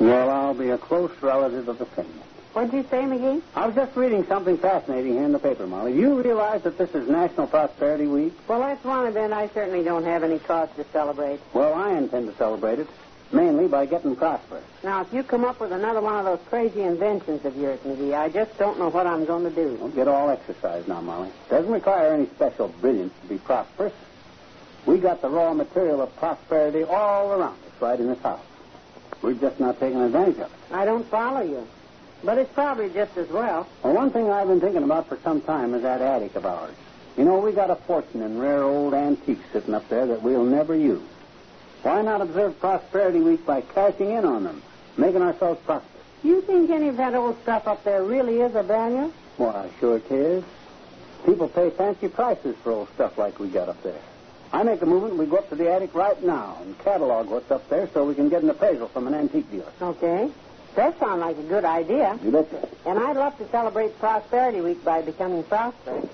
Well, I'll be a close relative of the family. What did you say, McGee? I was just reading something fascinating here in the paper, Molly. You realize that this is National Prosperity Week? Well, that's one event I certainly don't have any cause to celebrate. Well, I intend to celebrate it, mainly by getting prosperous. Now, if you come up with another one of those crazy inventions of yours, McGee, I just don't know what I'm going to do. Don't get all exercise now, Molly. Doesn't require any special brilliance to be prosperous. We got the raw material of prosperity all around us, right in this house. We're just not taking advantage of it. I don't follow you. But it's probably just as well. Well, one thing I've been thinking about for some time is that attic of ours. You know, we got a fortune in rare old antiques sitting up there that we'll never use. Why not observe Prosperity Week by cashing in on them, making ourselves prosperous? You think any of that old stuff up there really is a value? Why, sure it is. People pay fancy prices for old stuff like we got up there. I make a movement, we go up to the attic right now and catalog what's up there so we can get an appraisal from an antique dealer. Okay. That sounds like a good idea. You betcha. And I'd love to celebrate Prosperity Week by becoming prosperous.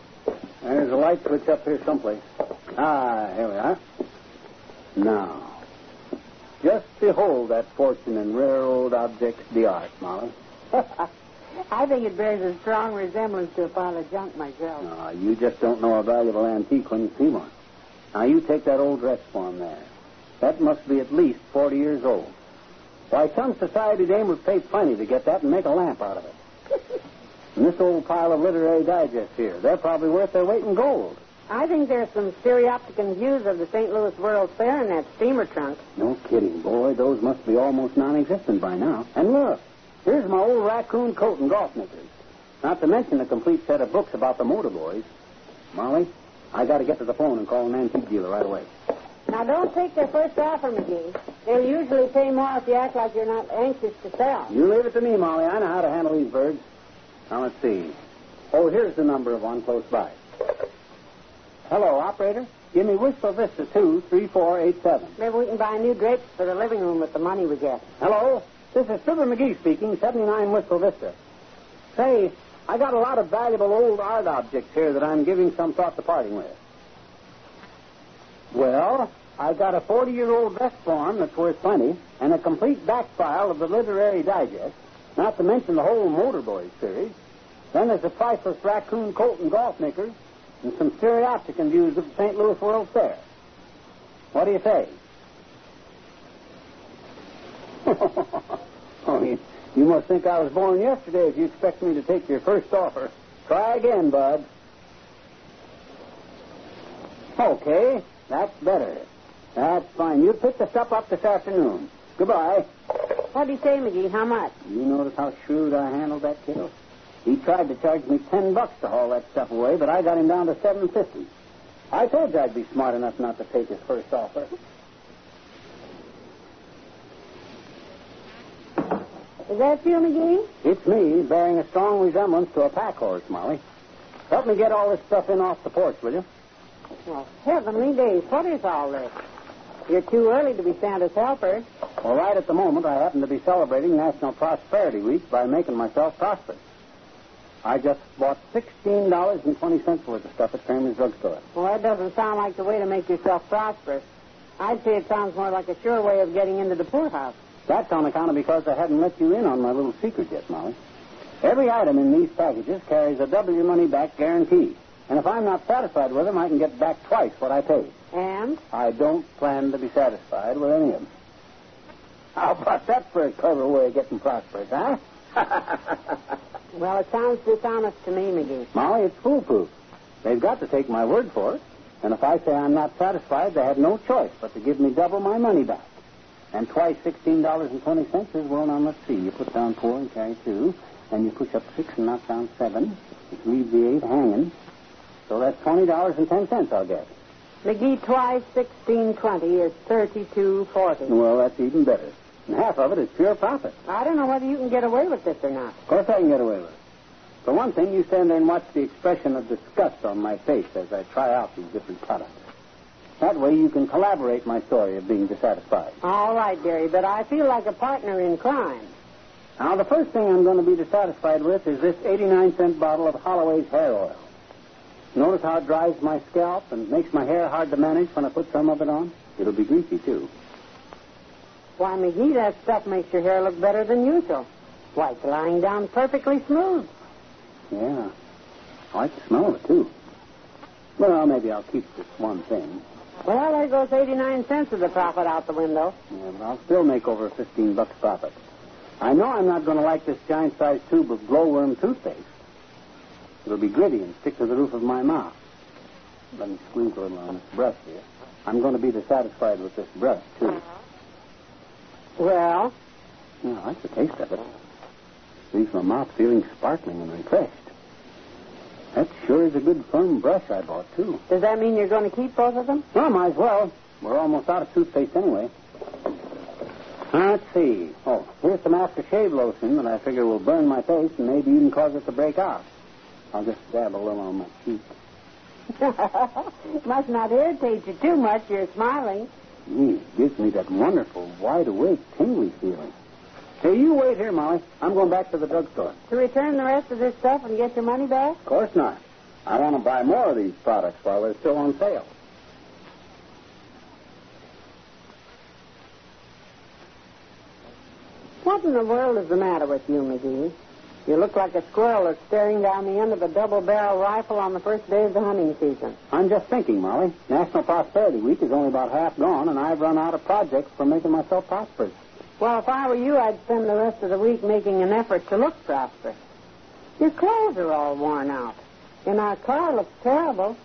There's a light switch up here someplace. Ah, here we are. Now, just behold that fortune in rare old objects d'art, Molly. I think it bears a strong resemblance to a pile of junk myself. Ah, you just don't know a valuable antique when you see one. Now, you take that old dress form there. That must be at least 40 years old. Why, some society dame would pay plenty to get that and make a lamp out of it. and this old pile of literary digests here, they're probably worth their weight in gold. I think there's some stereopticon views of the St. Louis World's Fair in that steamer trunk. No kidding, boy. Those must be almost non-existent by now. And look, here's my old raccoon coat and golf knickers. Not to mention a complete set of books about the motor boys. Molly, I got to get to the phone and call an antique dealer right away. Now, don't take their first offer, McGee. They'll usually pay more if you act like you're not anxious to sell. You leave it to me, Molly. I know how to handle these birds. Now, let's see. Oh, here's the number of one close by. Hello, operator. Give me Wistful Vista 23487. Maybe we can buy new drapes for the living room with the money we get. Hello. This is Fibber McGee speaking, 79 Wistful Vista. Say, I got a lot of valuable old art objects here that I'm giving some thought to parting with. Well, I've got a 40 year old vest form that's worth plenty, and a complete back file of the Literary Digest, not to mention the whole Motor Boys series. Then there's a priceless raccoon coat and golf knickers, and some stereopticon views of the St. Louis World Fair. What do you say? oh, you, you must think I was born yesterday if you expect me to take your first offer. Try again, bud. Okay, that's better. That's fine. You pick the stuff up this afternoon. Goodbye. What do you say, McGee? How much? You notice how shrewd I handled that kiddo? He tried to charge me ten bucks to haul that stuff away, but I got him down to seven fifty. I told you I'd be smart enough not to take his first offer. Is that you, McGee? It's me, bearing a strong resemblance to a pack horse, Molly. Help me get all this stuff in off the porch, will you? Well, heavenly days. What is all this? You're too early to be Santa's helper. Well, right at the moment, I happen to be celebrating National Prosperity Week by making myself prosperous. I just bought $16.20 worth of stuff at Kramer's drugstore. Well, that doesn't sound like the way to make yourself prosperous. I'd say it sounds more like a sure way of getting into the poorhouse. That's on account of because I hadn't let you in on my little secret yet, Molly. Every item in these packages carries a double your money back guarantee. And if I'm not satisfied with them, I can get back twice what I paid. And? I don't plan to be satisfied with any of them. How about that for a clever way of getting prosperous, huh? well, it sounds dishonest to me, McGee. Molly, it's foolproof. They've got to take my word for it. And if I say I'm not satisfied, they have no choice but to give me double my money back. And twice $16.20 is, well, now let's see. You put down four and carry two, and you push up six and knock down seven, which leaves the eight hanging. So that's twenty dollars and ten cents I'll get. McGee twice sixteen twenty is thirty-two forty. Well, that's even better. And half of it is pure profit. I don't know whether you can get away with this or not. Of course I can get away with it. For one thing, you stand there and watch the expression of disgust on my face as I try out these different products. That way you can collaborate my story of being dissatisfied. All right, Gary, but I feel like a partner in crime. Now, the first thing I'm going to be dissatisfied with is this 89 cent bottle of Holloway's hair oil. Notice how it dries my scalp and makes my hair hard to manage when I put some of it on? It'll be greasy, too. Why, McGee, that stuff makes your hair look better than usual. Why, it's lying down perfectly smooth. Yeah. I like the smell of it, too. Well, maybe I'll keep this one thing. Well, there goes 89 cents of the profit out the window. Yeah, but I'll still make over 15 bucks profit. I know I'm not going to like this giant-sized tube of glowworm toothpaste. It'll be gritty and stick to the roof of my mouth. Let me squeeze a little on this brush here. I'm going to be dissatisfied with this brush, too. Well, Yeah, I like the taste of it. Leaves my mouth feeling sparkling and refreshed. That sure is a good firm brush I bought, too. does that mean you're going to keep both of them? Well, might as well. We're almost out of toothpaste anyway. Let's see. Oh, here's some aftershave lotion that I figure will burn my face and maybe even cause it to break out. I'll just dab a little on my cheek. Must not irritate you too much. You're smiling. Gee, it gives me that wonderful, wide awake, tingly feeling. Hey, you wait here, Molly. I'm going back to the drugstore. To return the rest of this stuff and get your money back? Of course not. I want to buy more of these products while they're still on sale. What in the world is the matter with you, McGee? You look like a squirrel that's staring down the end of a double barrel rifle on the first day of the hunting season. I'm just thinking, Molly. National Prosperity Week is only about half gone, and I've run out of projects for making myself prosperous. Well, if I were you, I'd spend the rest of the week making an effort to look prosperous. Your clothes are all worn out. And our car looks terrible.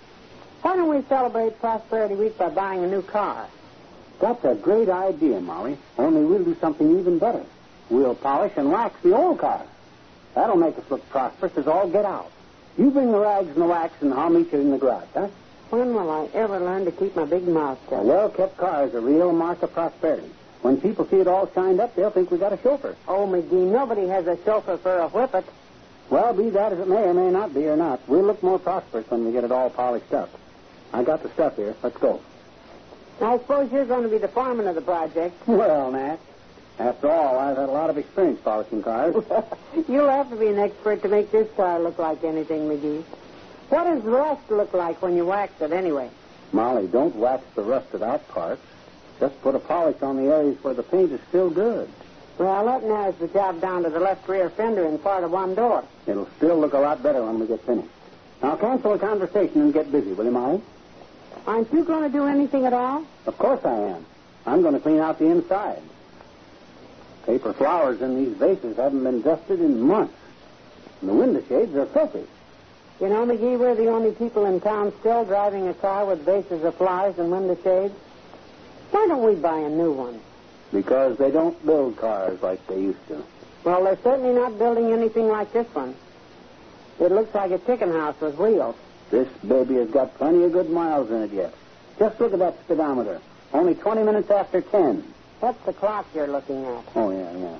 Why don't we celebrate Prosperity Week by buying a new car? That's a great idea, Molly. Only we'll do something even better. We'll polish and wax the old car. That'll make us look prosperous as all get out. You bring the rags and the wax, and I'll meet you in the garage, huh? When will I ever learn to keep my big mouth A shut? well-kept car is a real mark of prosperity. When people see it all shined up, they'll think we got a chauffeur. Oh, McGee, nobody has a chauffeur for a whippet. Well, be that as it may or may not be or not, we'll look more prosperous when we get it all polished up. I got the stuff here. Let's go. I suppose you're going to be the foreman of the project. Well, Nat, after all, I've had a lot of experience polishing cars. You'll have to be an expert to make this car look like anything, McGee. What does rust look like when you wax it, anyway? Molly, don't wax the rusted out parts. Just put a polish on the areas where the paint is still good. Well, that narrows the job down to the left rear fender and part of one door. It'll still look a lot better when we get finished. Now cancel the conversation and get busy, will you, Molly? Aren't you going to do anything at all? Of course I am. I'm going to clean out the inside. Paper flowers in these vases haven't been dusted in months. And the window shades are filthy. You know, McGee, we're the only people in town still driving a car with vases of flowers and window shades. Why don't we buy a new one? Because they don't build cars like they used to. Well, they're certainly not building anything like this one. It looks like a chicken house with wheels. This baby has got plenty of good miles in it yet. Just look at that speedometer. Only 20 minutes after 10. What's the clock you're looking at? Oh, yeah, yeah.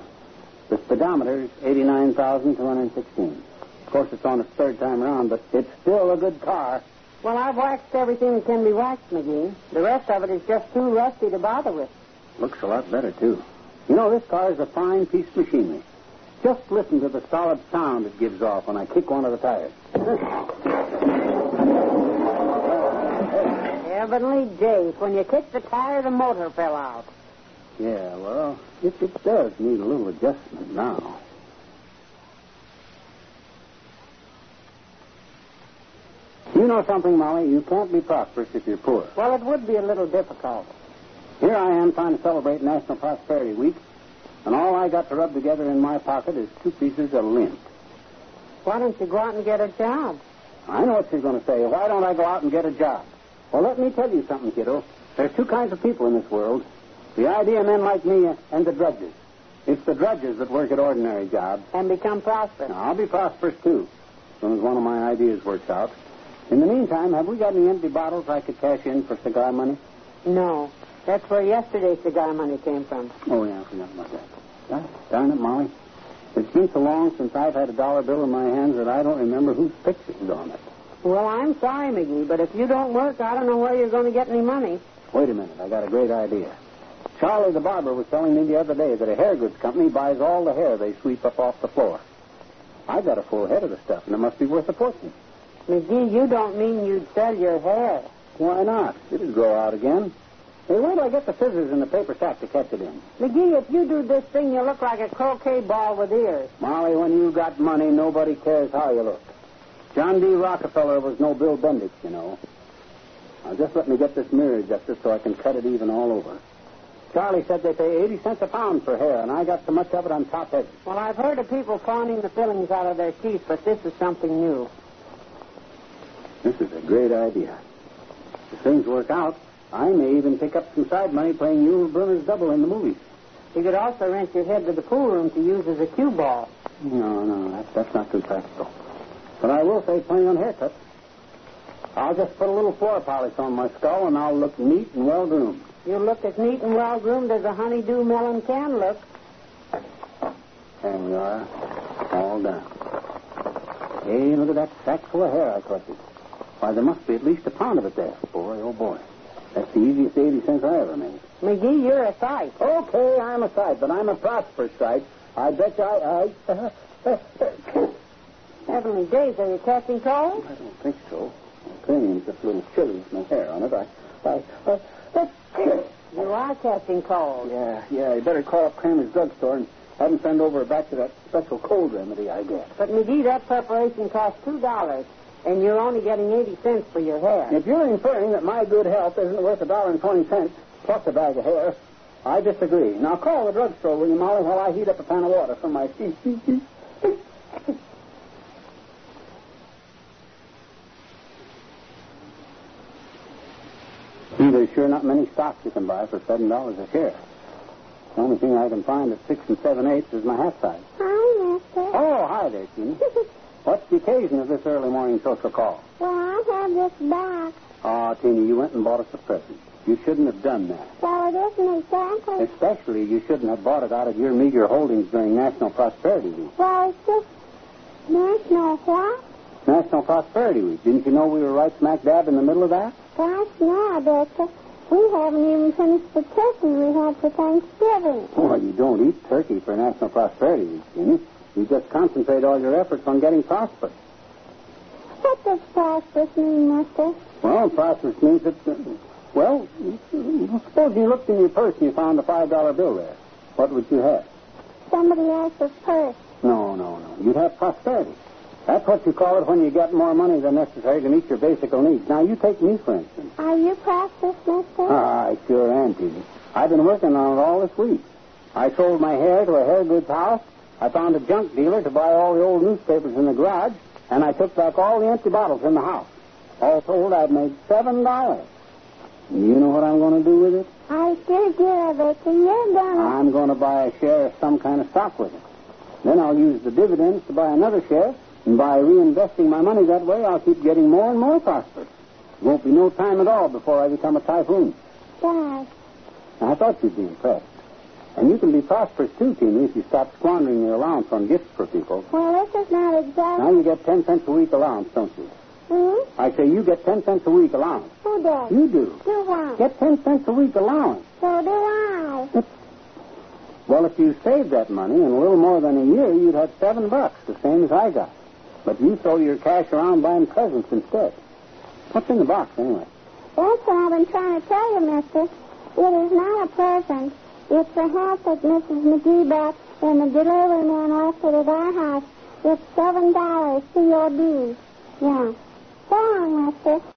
The speedometer is 89,216. Of course, it's on its third time around, but it's still a good car. Well, I've waxed everything that can be waxed, McGee. The rest of it is just too rusty to bother with. Looks a lot better, too. You know, this car is a fine piece of machinery. Just listen to the solid sound it gives off when I kick one of the tires. Heavenly days. When you kick the tire, the motor fell out. Yeah, well, it, it does need a little adjustment now. Know something, Molly? You can't be prosperous if you're poor. Well, it would be a little difficult. Here I am trying to celebrate National Prosperity Week, and all I got to rub together in my pocket is two pieces of lint. Why don't you go out and get a job? I know what you're going to say. Why don't I go out and get a job? Well, let me tell you something, kiddo. There's two kinds of people in this world the idea men like me and the drudges. It's the drudges that work at ordinary jobs. And become prosperous. Now, I'll be prosperous, too, as soon as one of my ideas works out. In the meantime, have we got any empty bottles I could cash in for cigar money? No. That's where yesterday's cigar money came from. Oh, yeah, I forgot about that. Darn it, Molly. It's been so long since I've had a dollar bill in my hands that I don't remember whose picture is on it. Well, I'm sorry, McGee, but if you don't work, I don't know where you're going to get any money. Wait a minute, I got a great idea. Charlie the barber was telling me the other day that a hair goods company buys all the hair they sweep up off the floor. I've got a full head of the stuff, and it must be worth a fortune. McGee, you don't mean you'd sell your hair. Why not? It'd grow out again. Hey, where till I get the scissors and the paper sack to catch it in. McGee, if you do this thing, you look like a croquet ball with ears. Molly, when you got money, nobody cares how you look. John D. Rockefeller was no Bill Bendix, you know. Now, just let me get this mirror adjusted so I can cut it even all over. Charlie said they pay 80 cents a pound for hair, and I got so much of it on top head. Well, I've heard of people fawning the fillings out of their teeth, but this is something new. This is a great idea. If things work out, I may even pick up some side money playing Yul Brynner's double in the movies. You could also rent your head to the pool room to use as a cue ball. No, no, that, that's not too practical. But I will save plenty on haircuts. I'll just put a little floor polish on my skull, and I'll look neat and well groomed. You look as neat and well groomed as a honeydew melon can look. There we are, all done. Hey, look at that sack full of hair I collected. Why, there must be at least a pound of it there. Boy, oh boy. That's the easiest 80 cents I ever made. McGee, you're a sight. Okay, I'm a sight, but I'm a prosperous sight. I bet you I... I Heavenly days, are you catching cold? I don't think so. My cranium's just a little chilly with my hair on it. I... I... I, You are catching cold. Yeah, yeah. You better call up Kramer's drugstore and have him send over a batch of that special cold remedy I get. But McGee, that preparation costs two dollars, and you're only getting eighty cents for your hair. If you're inferring that my good health isn't worth a dollar and twenty cents plus a bag of hair, I disagree. Now call the drugstore, will you, Molly, while I heat up a pan of water for my. See, there's sure not many stocks you can buy for seven dollars a share. The only thing I can find at six and seven eighths is my half size. Hi, mister. Oh, hi there, Teeny. What's the occasion of this early morning social call? well, I have this box. Ah, oh, Teeny, you went and bought us a present. You shouldn't have done that. Well, it isn't exactly. Especially, you shouldn't have bought it out of your meager holdings during National Prosperity Week. Well, it's just national what? National Prosperity Week. Didn't you know we were right smack dab in the middle of that? Gosh, no, Doctor. We haven't even finished the turkey we had for Thanksgiving. Well, you don't eat turkey for National Prosperity Week, Teeny. You just concentrate all your efforts on getting prosperous. What does prosperous mean, mister? Well, prosperous means that, uh, well, suppose you looked in your purse and you found a $5 bill there. What would you have? Somebody else's purse. No, no, no. You'd have prosperity. That's what you call it when you get more money than necessary to meet your basic needs. Now, you take me, for instance. Are you prosperous, mister? Ah, I sure am, Peter. I've been working on it all this week. I sold my hair to a hair goods house. I found a junk dealer to buy all the old newspapers in the garage, and I took back all the empty bottles in the house. All told, I've made seven dollars. You know what I'm going to do with it? I do, Victor. You're gonna. I'm going to buy a share of some kind of stock with it. Then I'll use the dividends to buy another share, and by reinvesting my money that way, I'll keep getting more and more prosperous. Won't be no time at all before I become a typhoon. Gosh. I thought you'd be impressed. And you can be prosperous too, Teeny, if you stop squandering your allowance on gifts for people. Well, this is not exactly. Now you get ten cents a week allowance, don't you? Hmm? I say you get ten cents a week allowance. Who does? You do. Do what? Get ten cents a week allowance. So do I. Well, if you saved that money in a little more than a year, you'd have seven bucks, the same as I got. But you throw your cash around buying presents instead. What's in the box, anyway? That's what I've been trying to tell you, mister. It is not a present. It's the hat that Mrs. McGee bought and the delivery man left it at our house. It's seven dollars COD. Yeah. So long, mister.